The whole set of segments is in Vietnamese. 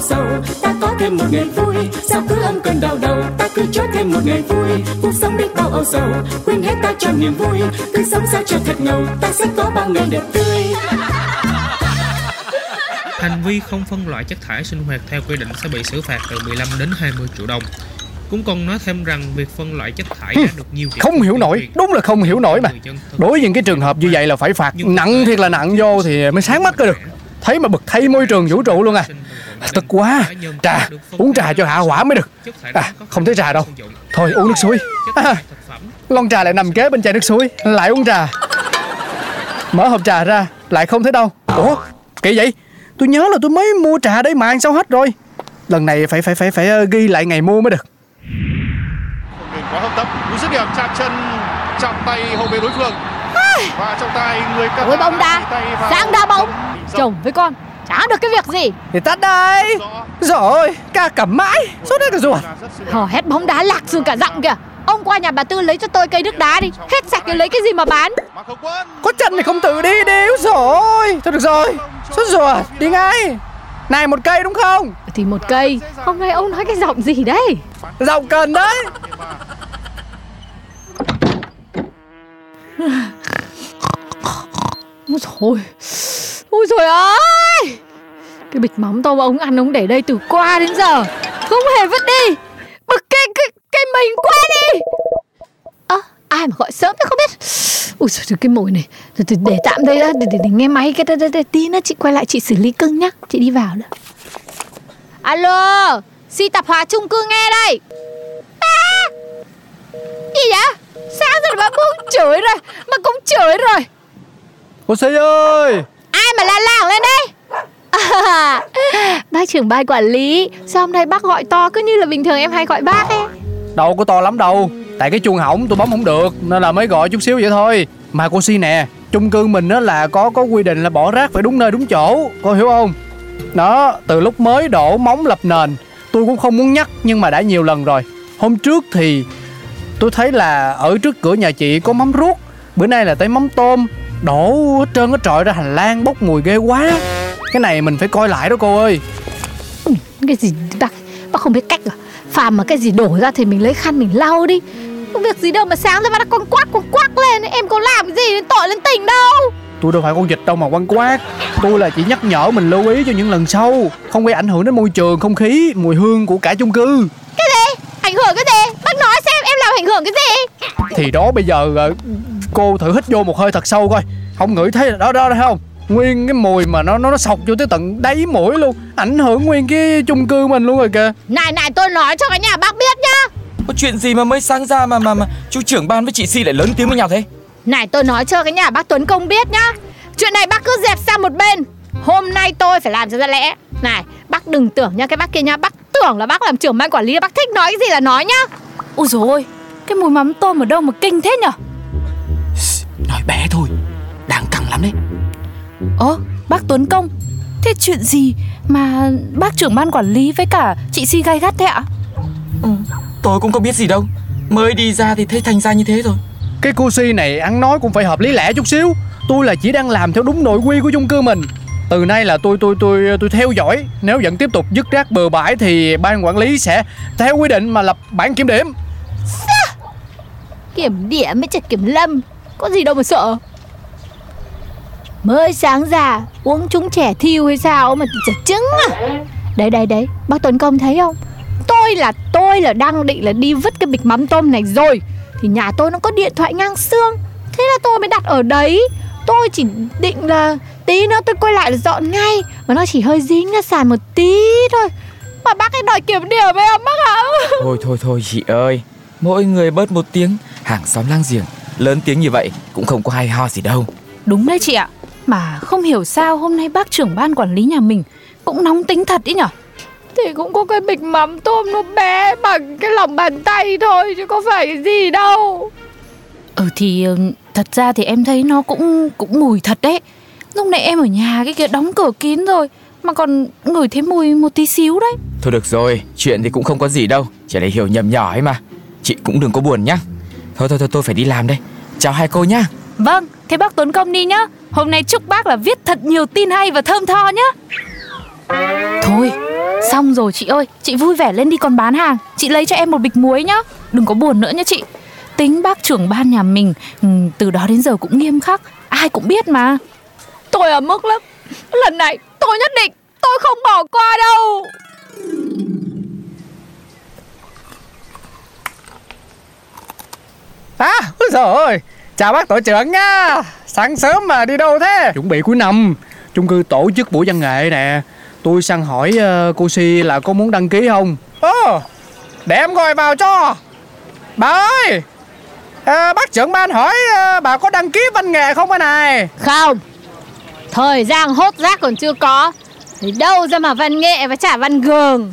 sầu ta có thêm một ngày vui. Sao cứ âm cơn đau đầu? Ta cứ cho thêm một ngày vui. Cuộc sống đi bao âu sầu. Quên hết ta cho niềm vui. Cứ sống sao cho thật ngầu. Ta sẽ có bao ngày đẹp tươi. Hành vi không phân loại chất thải sinh hoạt theo quy định sẽ bị xử phạt từ 15 đến 20 triệu đồng. Cũng còn nói thêm rằng việc phân loại chất thải đã được nhiều Không hiểu nổi. Đúng là không hiểu nổi mà. Đối với những cái trường hợp như vậy là phải phạt nặng thiệt là nặng vô thì mới sáng mắt ra được. Thấy mà bực thay môi trường vũ trụ luôn à Tức quá. Trà Uống trà cho hạ hỏa mới được. À không thấy trà đâu. Thôi uống nước suối. À, Lon trà lại nằm kế bên chai nước suối. Lại uống trà. Mở hộp trà ra Lại không thấy đâu Ủa kỳ vậy? Tôi nhớ là tôi mới mua trà đấy mà ăn sao hết rồi. Lần này phải phải phải phải ờ, ghi lại ngày mua mới được. Quá hấp tấp cú dứt điểm chạm chân chạm tay hậu vệ đối phương. Và trong tay người Ôi bóng đá, chỉ tay vào sang đá bóng. Chồng với con Chả được cái việc gì. Thì tắt đây. Rồi ca cầm mãi Suốt hết cả ruột. Hò hét bóng đá lạc rồi cả giọng kìa. Ông qua nhà bà Tư lấy cho tôi cây nước đá đi. Hết sạch rồi lấy cái gì mà bán? Có chân thì không tự đi đi. Rồi Thôi được rồi. Suốt ruột Đi ngay. Này một cây đúng không? Thì một cây. Hôm nay ông nói cái giọng gì đấy? Giọng cần đấy. Ôi trời Ôi trời ơi Cái bịch mắm tôm ông ăn ông để đây từ qua đến giờ. Không hề vứt đi. Bực cái, cái, cái mình qua đi. Ơ ai mà gọi sớm thế không biết. Ui trời cái mùi này. Rồi, rồi, Để tạm đây đã để, để, để nghe máy cái đây, đây, Tí nữa chị quay lại chị xử lý cưng nhá. Chị đi vào nữa Alo Si tạp hóa chung cư nghe đây. À, Gì vậy Sáng rồi mà cũng chửi rồi Mà cũng chửi rồi. Cô Sĩ ơi! Ai mà la làng lên đây à, Bác trưởng ban quản lý Sao hôm nay bác gọi to cứ như là bình thường em hay gọi bác ấy? Đâu có to lắm đâu Tại cái chuông hỏng tôi bấm không được Nên là mới gọi chút xíu vậy thôi. Mà cô Si nè chung cư mình á là có có quy định là bỏ rác phải đúng nơi đúng chỗ Cô hiểu không? Đó từ lúc mới đổ móng lập nền Tôi cũng không muốn nhắc nhưng mà đã nhiều lần rồi. Hôm trước thì tôi thấy là ở trước cửa nhà chị có mắm ruốc Bữa nay là tới mắm tôm Đổ hết trơn hết trọi ra hành lang bốc mùi ghê quá. Cái này mình phải coi lại đó cô ơi. Cái gì bác Bác không biết cách à? Phàm mà cái gì đổ ra thì mình lấy khăn mình lau đi. Có việc gì đâu mà sáng ra bắt con quắc con quắc lên. Em có làm cái gì đến tội lên tỉnh đâu? Tôi đâu phải con vịt đâu mà quăng quát Tôi là chỉ nhắc nhở mình lưu ý cho những lần sau. Không gây ảnh hưởng đến môi trường, không khí, mùi hương của cả chung cư. Cái gì? Ảnh hưởng cái gì? Bác nói xem em làm ảnh hưởng cái gì? Thì đó bây giờ ờ, cô thử hít vô một hơi thật sâu coi. Không ngửi thấy đó đó thấy không Nguyên cái mùi mà nó nó nó sọc vô tới tận đáy mũi luôn. Ảnh hưởng nguyên cái chung cư mình luôn rồi kìa. Này này tôi nói cho cả nhà bác biết nhá. Có chuyện gì mà mới sáng ra mà mà mà chú trưởng ban với chị Si lại lớn tiếng với nhau thế? Này tôi nói cho cái nhà bác Tuấn Công biết nhá. Chuyện này bác cứ dẹp sang một bên. Hôm nay tôi phải làm cho ra lẽ. Này bác đừng tưởng nha cái bác kia nha Bác tưởng là bác làm trưởng ban quản lý Bác thích nói cái gì là nói nhá. Ôi ôi Cái mùi mắm tôm ở đâu mà kinh thế nhở Nói bé thôi, đang căng lắm đấy. Ơ bác Tuấn Công Thế chuyện gì mà bác trưởng ban quản lý với cả chị Si gai gắt thế ạ? Ừ, tôi cũng có biết gì đâu. Mới đi ra thì thấy thành ra như thế rồi. Cái cô Si này ăn nói cũng phải hợp lý lẽ chút xíu. Tôi là chỉ đang làm theo đúng nội quy của chung cư mình. Từ nay là tôi tôi tôi tôi theo dõi. Nếu vẫn tiếp tục dứt rác bừa bãi Thì ban quản lý sẽ theo quy định mà lập bản kiểm điểm. Kiểm điểm mới chật kiểm lâm. Có gì đâu mà sợ Mới sáng ra Uống trúng trẻ thiêu hay sao mà chật trứng à. Đấy đấy đấy Bác Tuấn Công thấy không? Tôi là tôi là đang định là đi vứt cái bịch mắm tôm này rồi. Thì nhà tôi nó có điện thoại ngang xương. Thế là tôi mới đặt ở đấy. Tôi chỉ định là tí nữa tôi quay lại là dọn ngay. Mà nó chỉ hơi dính ra sàn một tí thôi. Mà bác ấy đòi kiểm điểm với em bác ạ. Thôi thôi thôi chị ơi, mỗi người bớt một tiếng, hàng xóm lang giềng, lớn tiếng như vậy cũng không có hay ho gì đâu. Đúng đấy chị ạ Mà không hiểu sao hôm nay bác trưởng ban quản lý nhà mình Cũng nóng tính thật ý nhở? Thì cũng có cái bịch mắm tôm nó bé bằng cái lòng bàn tay thôi chứ có phải cái gì đâu. Ừ thì ừ, thật ra thì em thấy nó cũng cũng mùi thật đấy. Lúc nãy em ở nhà cái kia đóng cửa kín rồi Mà còn ngửi thấy mùi một tí xíu đấy. Thôi được rồi, chuyện thì cũng không có gì đâu. Chỉ là hiểu nhầm nhỏ ấy mà. Chị cũng đừng có buồn nhá. Thôi thôi thôi tôi phải đi làm đây. Chào hai cô nhá. Vâng, thế bác Tuấn Công đi nhá Hôm nay chúc bác là viết thật nhiều tin hay và thơm tho nhá. Thôi, xong rồi chị ơi. Chị vui vẻ lên đi còn bán hàng. Chị lấy cho em một bịch muối nhá. Đừng có buồn nữa nhá chị. Tính bác trưởng ban nhà mình ừ, Từ đó đến giờ cũng nghiêm khắc. Ai cũng biết mà. Tôi ở mức lắm. Lần này tôi nhất định tôi không bỏ qua đâu. À, ôi trời ơi. Chào bác tổ trưởng nha Sáng sớm mà đi đâu thế? Chuẩn bị cuối năm. Chung cư tổ chức buổi văn nghệ nè. Tôi sang hỏi ờ, cô Si là có muốn đăng ký không? Ồ Để em gọi vào cho. Bà ơi! Ờ, Bác trưởng ban hỏi ờ, bà có đăng ký văn nghệ không cái này? Không. Thời gian hốt rác còn chưa có. Thì đâu ra mà văn nghệ và trả văn gường.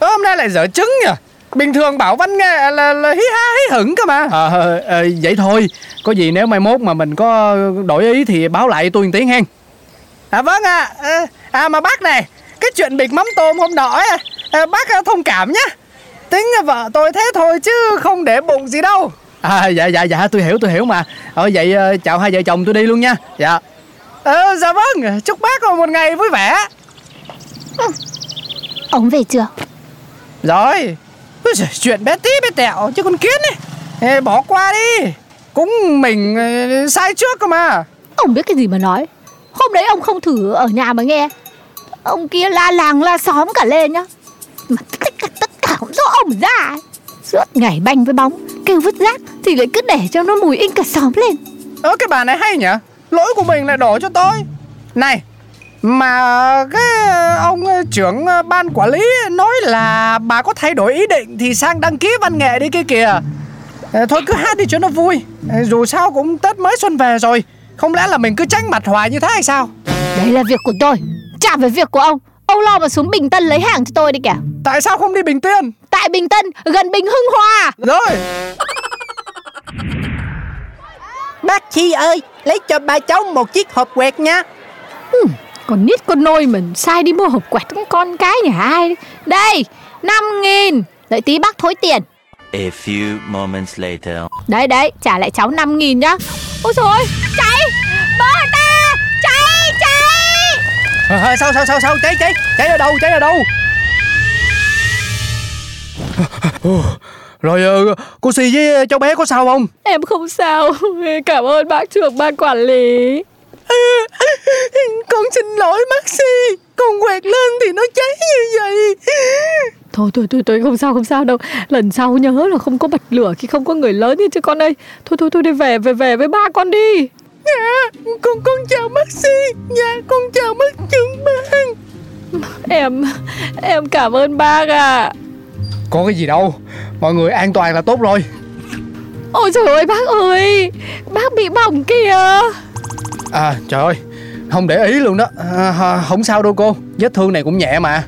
Hôm nay lại dở trứng nhỉ Bình thường bảo văn nghệ là, là hí ha hí hửng cơ mà. Ờ ờ, ờ, Vậy thôi. Có gì nếu mai mốt mà mình có đổi ý thì báo lại tôi một tiếng hen. À vâng ạ. À, à mà bác này Cái chuyện bịch mắm tôm hôm ấy à, Bác à, thông cảm nhá. Tính vợ tôi thế thôi chứ không để bụng gì đâu. À dạ dạ dạ tôi hiểu tôi hiểu mà. Ờ vậy chào hai vợ chồng tôi đi luôn nha. Dạ. Ờ dạ vâng. Chúc bác có một ngày vui vẻ. Ông về chưa? Rồi giời, Chuyện bé tí bé tẹo chứ con kiến ấy. Ê, Bỏ qua đi. Cũng mình ờ, sai trước cơ mà. Ông biết cái gì mà nói? Hôm đấy ông không thử ở nhà mà nghe. Ông kia la làng la xóm cả lên nhá. Mà tất cả tất cả cũng do ông ra Suốt ngày banh với bóng Kêu vứt rác Thì lại cứ để cho nó mùi in cả xóm lên. Ơ cái bà này hay nhỉ Lỗi của mình lại đổ cho tôi. Này Mà cái ờ, ông ờ, trưởng ờ, ban quản lý nói là bà có thay đổi ý định thì sang đăng ký văn nghệ đi kia kìa. Thôi cứ hát đi cho nó vui. Dù sao cũng Tết mới xuân về rồi. Không lẽ là mình cứ tránh mặt hoài như thế hay sao? Đấy là việc của tôi. Chả phải việc của ông. Ông lo mà xuống Bình Tân lấy hàng cho tôi đi kìa. Tại sao không đi Bình Tiên? Tại Bình Tân gần Bình Hưng Hòa. Rồi. Bác Chi ơi, lấy cho ba cháu một chiếc hộp quẹt nha. Còn nít con nôi mình sai đi mua hộp quẹt con cái nhà ai Đây 5 nghìn. Đợi tí bác thối tiền. A few moments later. Đấy đấy trả lại cháu 5 nghìn nhá. Ôi trời ơi cháy. Bố ta. Cháy cháy. À, Sao sao sao sao? Cháy cháy. Cháy ở đâu cháy ở đâu? Rồi ờ, cô Si với cháu bé có sao không? Em không sao. Cảm ơn bác trưởng ban quản lý Con xin lỗi bác Si, con quẹt lên thì nó cháy như vậy. Thôi thôi thôi tôi không sao không sao đâu. Lần sau nhớ là không có bật lửa khi không có người lớn đi chứ con ơi. Thôi thôi thôi đi về về về với ba con đi. Dạ, con con chào bác Si, dạ con chào bác trưởng ban. Em em cảm ơn bác à Có cái gì đâu. Mọi người an toàn là tốt rồi. Ôi trời ơi bác ơi. Bác bị bỏng kìa. À trời ơi Không để ý luôn đó. À, Không sao đâu cô. Vết thương này cũng nhẹ mà.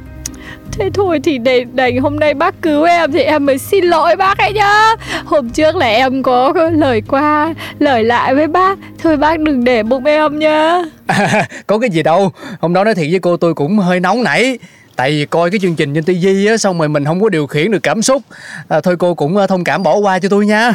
Thế thôi thì để đành hôm nay bác cứu em thì em mới xin lỗi bác ấy nhá. Hôm trước là em có lời qua lời lại với bác. Thôi bác đừng để bụng em nhá. À, Có cái gì đâu. Hôm đó nói thiệt với cô tôi cũng hơi nóng nảy. Tại vì coi cái chương trình trên tivi á Xong rồi mình không có điều khiển được cảm xúc. À, Thôi cô cũng thông cảm bỏ qua cho tôi nha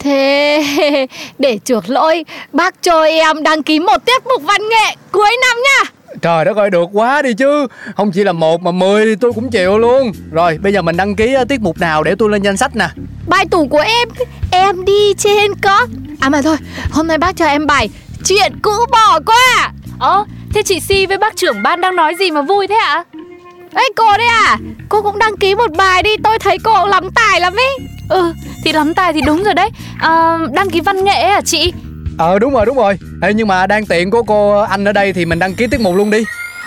Thế để chuộc lỗi Bác cho em đăng ký một tiết mục văn nghệ cuối năm nha. Trời đất ơi được quá đi chứ. Không chỉ là một mà mười thì tôi cũng chịu luôn. Rồi bây giờ mình đăng ký uh, tiết mục nào để tôi lên danh sách nè. Bài tủ của em Em đi trên có. À mà thôi Hôm nay bác cho em bài Chuyện cũ bỏ qua. Ơ, thế chị Si với bác trưởng ban đang nói gì mà vui thế ạ? Ê cô đấy à Cô cũng đăng ký một bài đi Tôi thấy cô lắm tài lắm ý Ừ, thì lắm tài thì đúng rồi đấy. À, Đăng ký văn nghệ à chị? Ờ đúng rồi đúng rồi. Ê, Nhưng mà đang tiện của cô anh ở đây Thì mình đăng ký tiết mục luôn đi.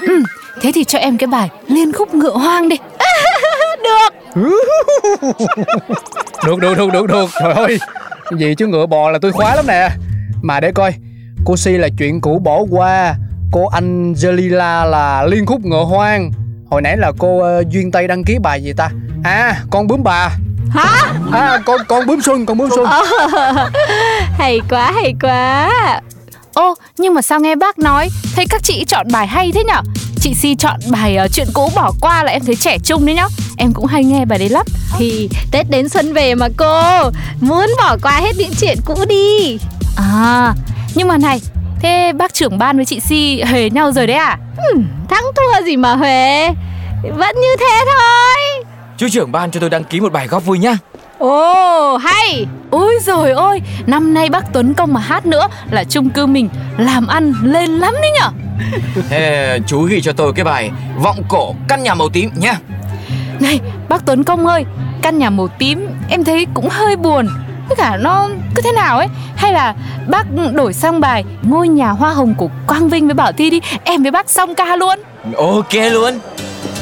Ừ, thế thì cho em cái bài Liên khúc ngựa hoang đi. Được. Được được được được được. Trời ơi Gì chứ ngựa bò là tôi khoái lắm nè. Mà để coi Cô Si là chuyện cũ bỏ qua. Cô Angelina là liên khúc ngựa hoang. Hồi nãy là cô ờ, Duyên Tây đăng ký bài gì ta? À con bướm bà Hả? À con con bướm xuân con bướm xuân. Hay quá hay quá. Ô, nhưng mà sao nghe bác nói Thấy các chị chọn bài hay thế nhở? Chị Si chọn bài uh, chuyện cũ bỏ qua là em thấy trẻ trung đấy nhá. Em cũng hay nghe bài đấy lắm. Thì Tết đến xuân về mà cô Muốn bỏ qua hết những chuyện cũ đi. À, nhưng mà này Thế bác trưởng ban với chị Si hề nhau rồi đấy à? Ừ, Thắng thua gì mà Huệ Vẫn như thế thôi Chú trưởng ban cho tôi đăng ký một bài góp vui nhá. Ồ hay! Ôi rồi ôi Năm nay bác Tuấn Công mà hát nữa Là chung cư mình làm ăn lên lắm đấy nhở? Thế chú ghi cho tôi cái bài Vọng cổ căn nhà màu tím nhá. Này bác Tuấn Công ơi Căn nhà màu tím em thấy cũng hơi buồn. Với cả nó cứ thế nào ấy? Hay là bác đổi sang bài Ngôi nhà hoa hồng của Quang Vinh với Bảo Thi đi Em với bác xong ca luôn. Ok luôn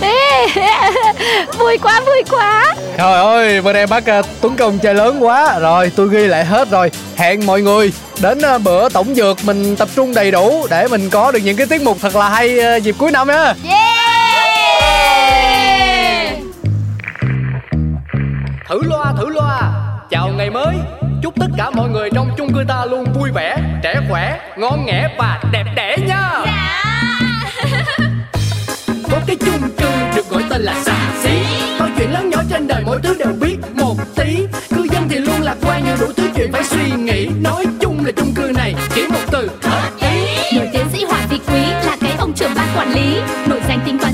Ê, vui quá vui quá. Trời ơi bên em bác uh, Tuấn Công chơi lớn quá. Rồi tôi ghi lại hết rồi. Hẹn mọi người đến uh, bữa tổng dược mình tập trung đầy đủ Để mình có được những cái tiết mục thật là hay uh, dịp cuối năm nhá. Yeah. Thử loa thử loa. Chào ngày mới. Chúc tất cả mọi người trong chung cư ta luôn vui vẻ Trẻ khỏe, ngon nghẻ và đẹp đẽ nha. Dạ. Có cái chung cư tên là xà xí Mọi chuyện lớn nhỏ trên đời mỗi thứ đều biết một tí. Cư dân thì luôn lạc quan như đủ thứ chuyện phải suy nghĩ. Nói chung là chung cư này chỉ một từ. Hợp ý. Nổi tiến sĩ Hoàng Vị Quý là cái ông trưởng ban quản lý. Nổi danh tính toán